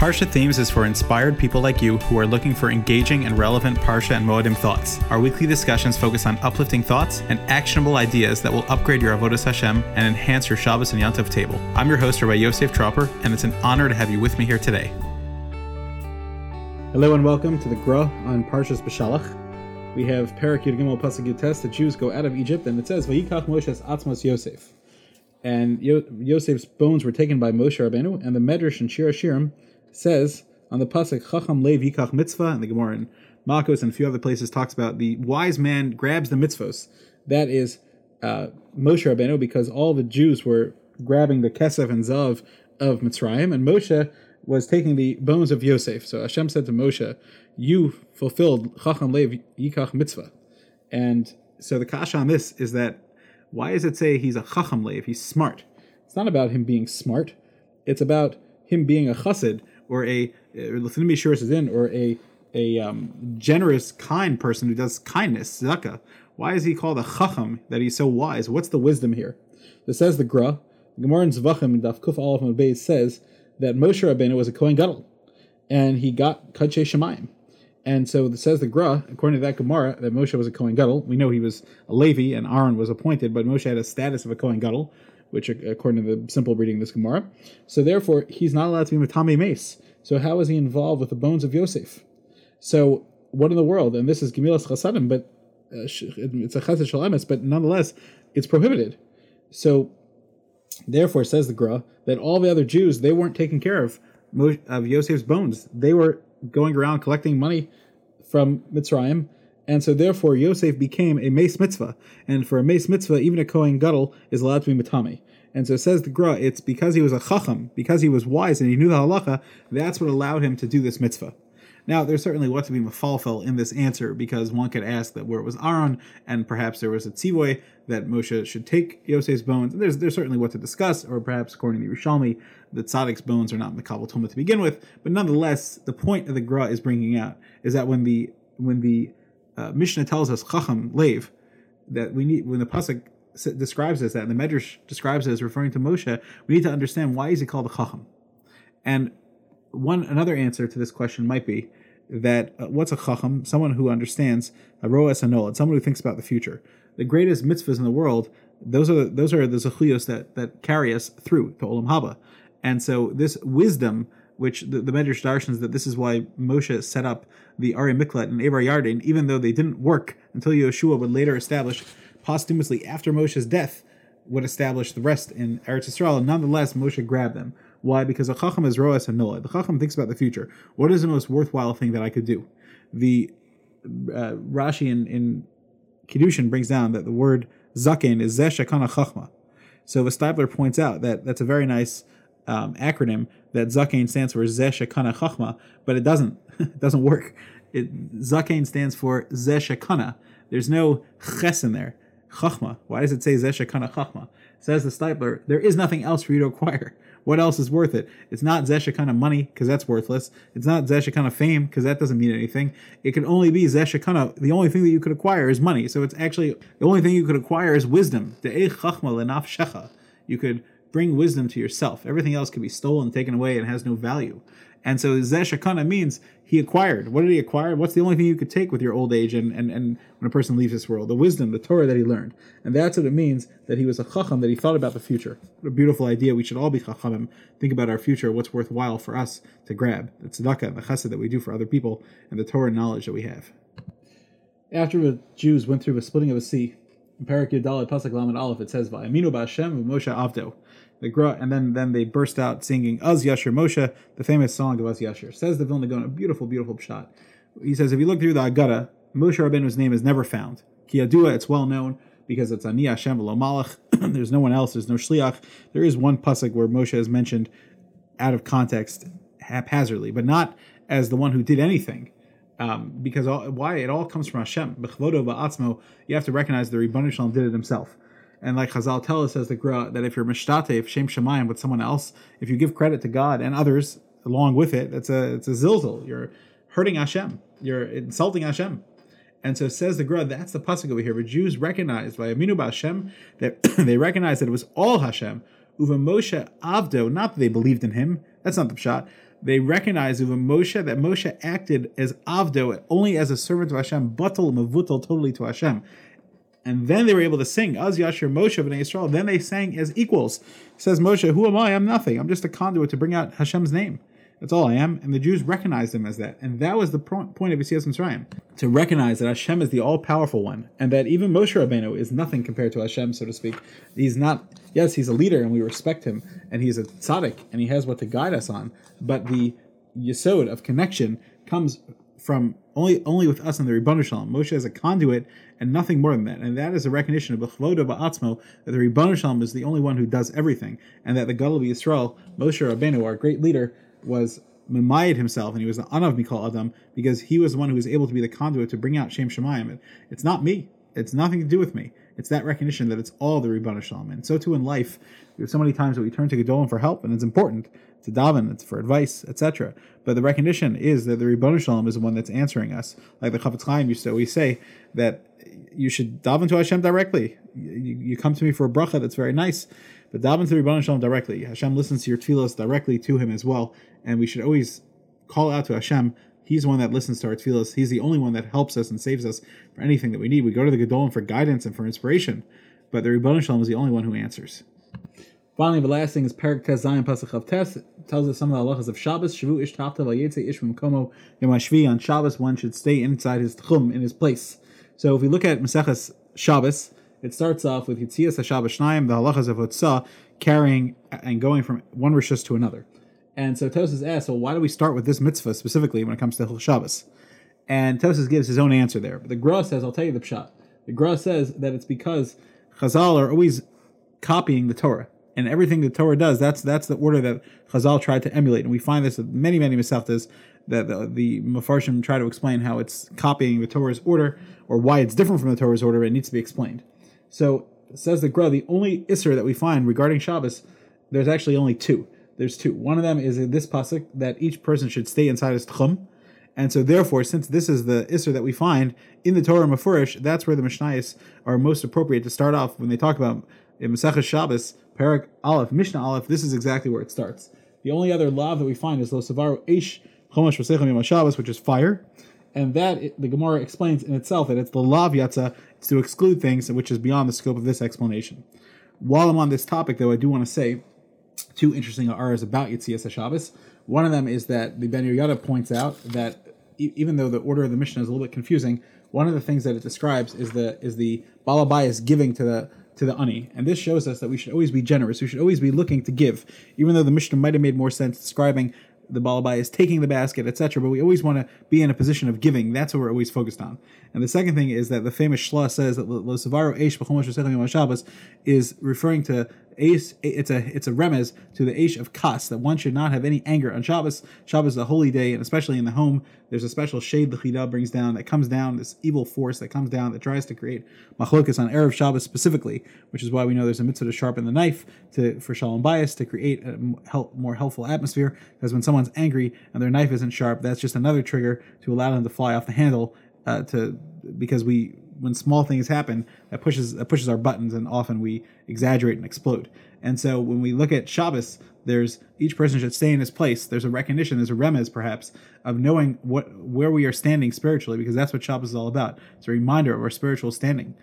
Parsha Themes is for inspired people like you who are looking for engaging and relevant Parsha and Moedim thoughts. Our weekly discussions focus on uplifting thoughts and actionable ideas that will upgrade your Avodas Hashem and enhance your Shabbos and Yontif table. I'm your host, Rabbi Yosef Tropper, and it's an honor to have you with me here today. Hello and welcome to the Gra on Parshas Beshalach. We have Perak Yud Gimel Pasuk Yutes. The Jews go out of Egypt, and it says Vayikach Moshe's Atzmos Yosef. And Yo- Yosef's bones were taken by Moshe Rabbeinu, and the Medrash and Shir says on the pasuk Chacham Lev Yikach Mitzvah, and the Gemara in Makos and a few other places talks about the wise man grabs the mitzvos. That is uh, Moshe Rabbeinu, because all the Jews were grabbing the kesef and zav of Mitzrayim, and Moshe was taking the bones of Yosef. So Hashem said to Moshe, "You fulfilled Chacham Lev Yikach Mitzvah," and so the kasha on this is that why does it say he's a Chacham Lev? He's smart. It's not about him being smart. It's about him being a chassid or a Lathinimi Shuras is in, or a a um, generous, kind person who does kindness, tzedakah. Why is he called a chacham? That he's so wise. What's the wisdom here? This says the Gra. Gemara in Zvachim Daf Kuf Aleph says that Moshe Rabbeinu was a Kohen Gadol, and he got Kadshe Shemayim. And so it says the Gra, according to that Gemara, that Moshe was a Kohen Gadol. We know he was a Levi and Aaron was appointed, but Moshe had a status of a Kohen Gadol, which according to the simple reading of this Gemara. So therefore, he's not allowed to be Matame Mace. So how is he involved with the bones of Yosef? So what in the world? And this is Gemilas Chasadim, but uh, it's a Chesed Shalamis, but nonetheless, it's prohibited. So therefore, says the Gra, that all the other Jews, they weren't taking care of, of Yosef's bones. They were going around collecting money from Mitzrayim, and so therefore Yosef became a mace mitzvah. And for a mace mitzvah, even a Kohen Gadol is allowed to be matame. And so says the Gra, it's because he was a chacham, because he was wise and he knew the halacha, that's what allowed him to do this mitzvah. Now, there's certainly what to be mafalfel in this answer, because one could ask that where it was Aaron, and perhaps there was a tzivoy that Moshe should take Yosef's bones. There's there's certainly what to discuss, or perhaps according to Yerushalmi, that Tzadik's bones are not the Kabbalah to begin with. But nonetheless, the point of the Gra is bringing out is that when the when the uh, Mishnah tells us Chacham Lev, that we need when the pasuk describes as that, and the Medrash describes it as referring to Moshe, we need to understand why is he called a Chacham. And one another answer to this question might be that uh, what's a Chacham? Someone who understands a roas anolad, someone who thinks about the future. The greatest mitzvahs in the world, those are those are the zechuyos that that carry us through to Olam Haba. And so this wisdom, which the, the Medrash darshans that this is why Moshe set up the Ari Miklat and Evar Yardin, even though they didn't work until Yehoshua would later establish posthumously after Moshe's death would establish the rest in Eretz Yisrael. Nonetheless, Moshe grabbed them. Why? Because a chacham is roas and noah. The chacham thinks about the future. What is the most worthwhile thing that I could do? The uh, Rashi in, in Kiddushin brings down that the word zaken is zeh shekana chachma. So the Steipler points out that that's a very nice um, acronym that zaken stands for zeh shekana chachma, but it doesn't. it doesn't work. It, zaken stands for zeh shekana. There's no ches in there. Chachma. Why does it say Zesha Kana Chachma? Says the Steipler, there is nothing else for you to acquire. What else is worth it? It's not Zesha Kana money, because that's worthless. It's not Zesha Kana fame, because that doesn't mean anything. It can only be Zesha Kana. The only thing that you could acquire is money. So it's actually, the only thing you could acquire is wisdom. You could bring wisdom to yourself. Everything else can be stolen, taken away, and has no value. And so Zeshakana means he acquired. What did he acquire? What's the only thing you could take with your old age and, and, and when a person leaves this world? The wisdom, the Torah that he learned. And that's what it means that he was a chacham, that he thought about the future. What a beautiful idea. We should all be chachamim. Think about our future, what's worthwhile for us to grab. The tzedakah, the chesed that we do for other people, and the Torah knowledge that we have. After the Jews went through the splitting of the sea, Parak Yudalad Pasuk Lamed Aleph, it says, Va'aminu ba'Hashem Moshe Avdo the Gra, and then then they burst out singing Az Yashir Moshe, the famous song of Az Yashir. Says the Vilna Gaon, a beautiful, beautiful shot. He says, if you look through the Agada, Moshe Rabbeinu's name is never found. Kiyadua, it's well known because it's Ani Hashem Malach. there's no one else. There's no Shliach. There is one pasuk where Moshe is mentioned out of context, haphazardly, but not as the one who did anything. Um, because all, why it all comes from Hashem. You have to recognize the Ribbon Shalom did it himself. And like Chazal tell us as the Gra, that if you're mishtate, if shem shemayim with someone else, if you give credit to God and others along with it, it's a it's a zilzal. You're hurting Hashem. You're insulting Hashem. And so says the Gra, that's the pasuk over here. But Jews recognized by Aminu Hashem that they recognized that it was all Hashem. Uva Moshe Avdo, not that they believed in him. That's not the shot. They recognize even Moshe that Moshe acted as Avdo, only as a servant to Hashem, batal mavutal, totally to Hashem. And then they were able to sing Az Yashir Moshe B'nai Yisrael. Then they sang as equals. Says Moshe, "Who am I? I'm nothing. I'm just a conduit to bring out Hashem's name. That's all I am." And the Jews recognized him as that. And that was the point of Yitzias Mitzrayim to recognize that Hashem is the all-powerful one, and that even Moshe Rabbeinu is nothing compared to Hashem, so to speak. He's not. Yes, he's a leader, and we respect him, and he's a tzaddik, and he has what to guide us on. But the yesod of connection comes from only only with us in the Ribbanu Shalom. Moshe is a conduit and nothing more than that. And that is a recognition of B'chvoda Ba'atzmo, that the Ribbanu Shalom is the only one who does everything. And that the Gadol Yisrael, Moshe Rabbeinu, our great leader, was Mimayed himself, and he was the Anav Mikol Adam, because he was the one who was able to be the conduit to bring out Shem Shemayim. It's not me. It's nothing to do with me. It's that recognition that it's all the Ribbanu Shalom. And so too in life, have so many times that we turn to Gedolim for help, and it's important to daven, it's for advice, etc. But the recognition is that the Ribbanu Shalom is the one that's answering us. Like the Chafetz Chaim used to always say that you should daven to Hashem directly. You, you come to me for a bracha that's very nice, but daven to the Ribbanu Shalom directly. Hashem listens to your tefillos directly to him as well, and we should always call out to Hashem. He's the one that listens to our tefillos. He's the only one that helps us and saves us for anything that we need. We go to the Gedolim for guidance and for inspiration, but the Ribbanu Shalom is the only one who answers. Finally, the last thing is Perak Tes Zion Pasach of Tes tells us some of the halachas of Shabbos. Shavu ish tafta vayetze ish komo yom On Shabbos, one should stay inside his tchum in his place. So if we look at Maseches Shabbos, it starts off with Yitzias HaShabbos Shnayim, the halachas of Hotzah, carrying and going from one rishus to another. And so Tosfos asks, well, why do we start with this mitzvah specifically when it comes to Hilchot Shabbos? And Tosfos gives his own answer there. But the Gra says, I'll tell you the pshat. The Gra says that it's because Chazal are always copying the Torah. And everything the Torah does, that's that's the order that Chazal tried to emulate. And we find this with many, many Masechtas that the, the Mefarshim try to explain how it's copying the Torah's order or why it's different from the Torah's order. It needs to be explained. So says the Gra, the only Isser that we find regarding Shabbos, there's actually only two. There's two. One of them is in this pasuk that each person should stay inside his tchum. And so, therefore, since this is the Isser that we find in the Torah Mefurish, that's where the Mishnayos are most appropriate to start off when they talk about in Masechah Shabbos, Parak Aleph, Mishnah Aleph, this is exactly where it starts. The only other lav that we find is Lo Savaru Eish Chomash Vasecham Yom Shabbos, which is fire. And that, the Gemara explains in itself that it's the lav yatza, it's to exclude things which is beyond the scope of this explanation. While I'm on this topic, though, I do want to say two interesting aras about Yitzias Shabbos. One of them is that the Ben Yehoyada points out that even though the order of the Mishnah is a little bit confusing, one of the things that it describes is the is the balabayas giving to the to the ani, and this shows us that we should always be generous. We should always be looking to give, even though the Mishnah might have made more sense describing the balabai is taking the basket, etc. But we always want to be in a position of giving. That's what we're always focused on. And the second thing is that the famous shla says that lo savaro eish Shabbos is referring to Ace, it's a it's a remez to the Aish of Kas that one should not have any anger on Shabbos. Shabbos is a holy day, and especially in the home, there's a special shade the Chida brings down that comes down, this evil force that comes down that tries to create machlokas on Erev Shabbos specifically, which is why we know there's a mitzvah to sharpen the knife to for Shalom Bayis to create a more helpful atmosphere. Because when someone's angry and their knife isn't sharp, that's just another trigger to allow them to fly off the handle uh, to because we when small things happen that pushes that pushes our buttons and often we exaggerate and explode and so when we look at Shabbos there's each person should stay in his place there's a recognition there's a remez perhaps of knowing what where we are standing spiritually because that's what Shabbos is all about it's a reminder of our spiritual standing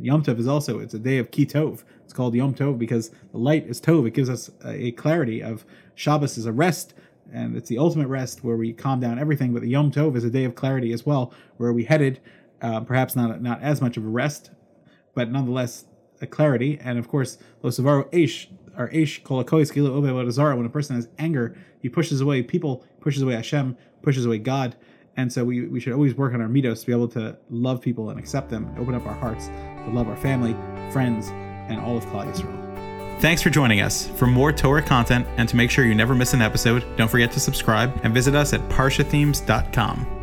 Yom Tov is also it's a day of Kitov. It's called Yom Tov because the light is Tov. It gives us a clarity of Shabbos is a rest, and it's the ultimate rest where we calm down everything. But the Yom Tov is a day of clarity as well, where we headed uh, perhaps not not as much of a rest, but nonetheless a clarity. And of course, Losavaro Aish, or Aish Kolakois Kilo Obe when a person has anger, he pushes away people, pushes away Hashem, pushes away God. And so we, we should always work on our mitos to be able to love people and accept them, and open up our hearts to love our family, friends, and all of Klal Yisrael. Thanks for joining us. For more Torah content and to make sure you never miss an episode, don't forget to subscribe and visit us at parshathemes.com.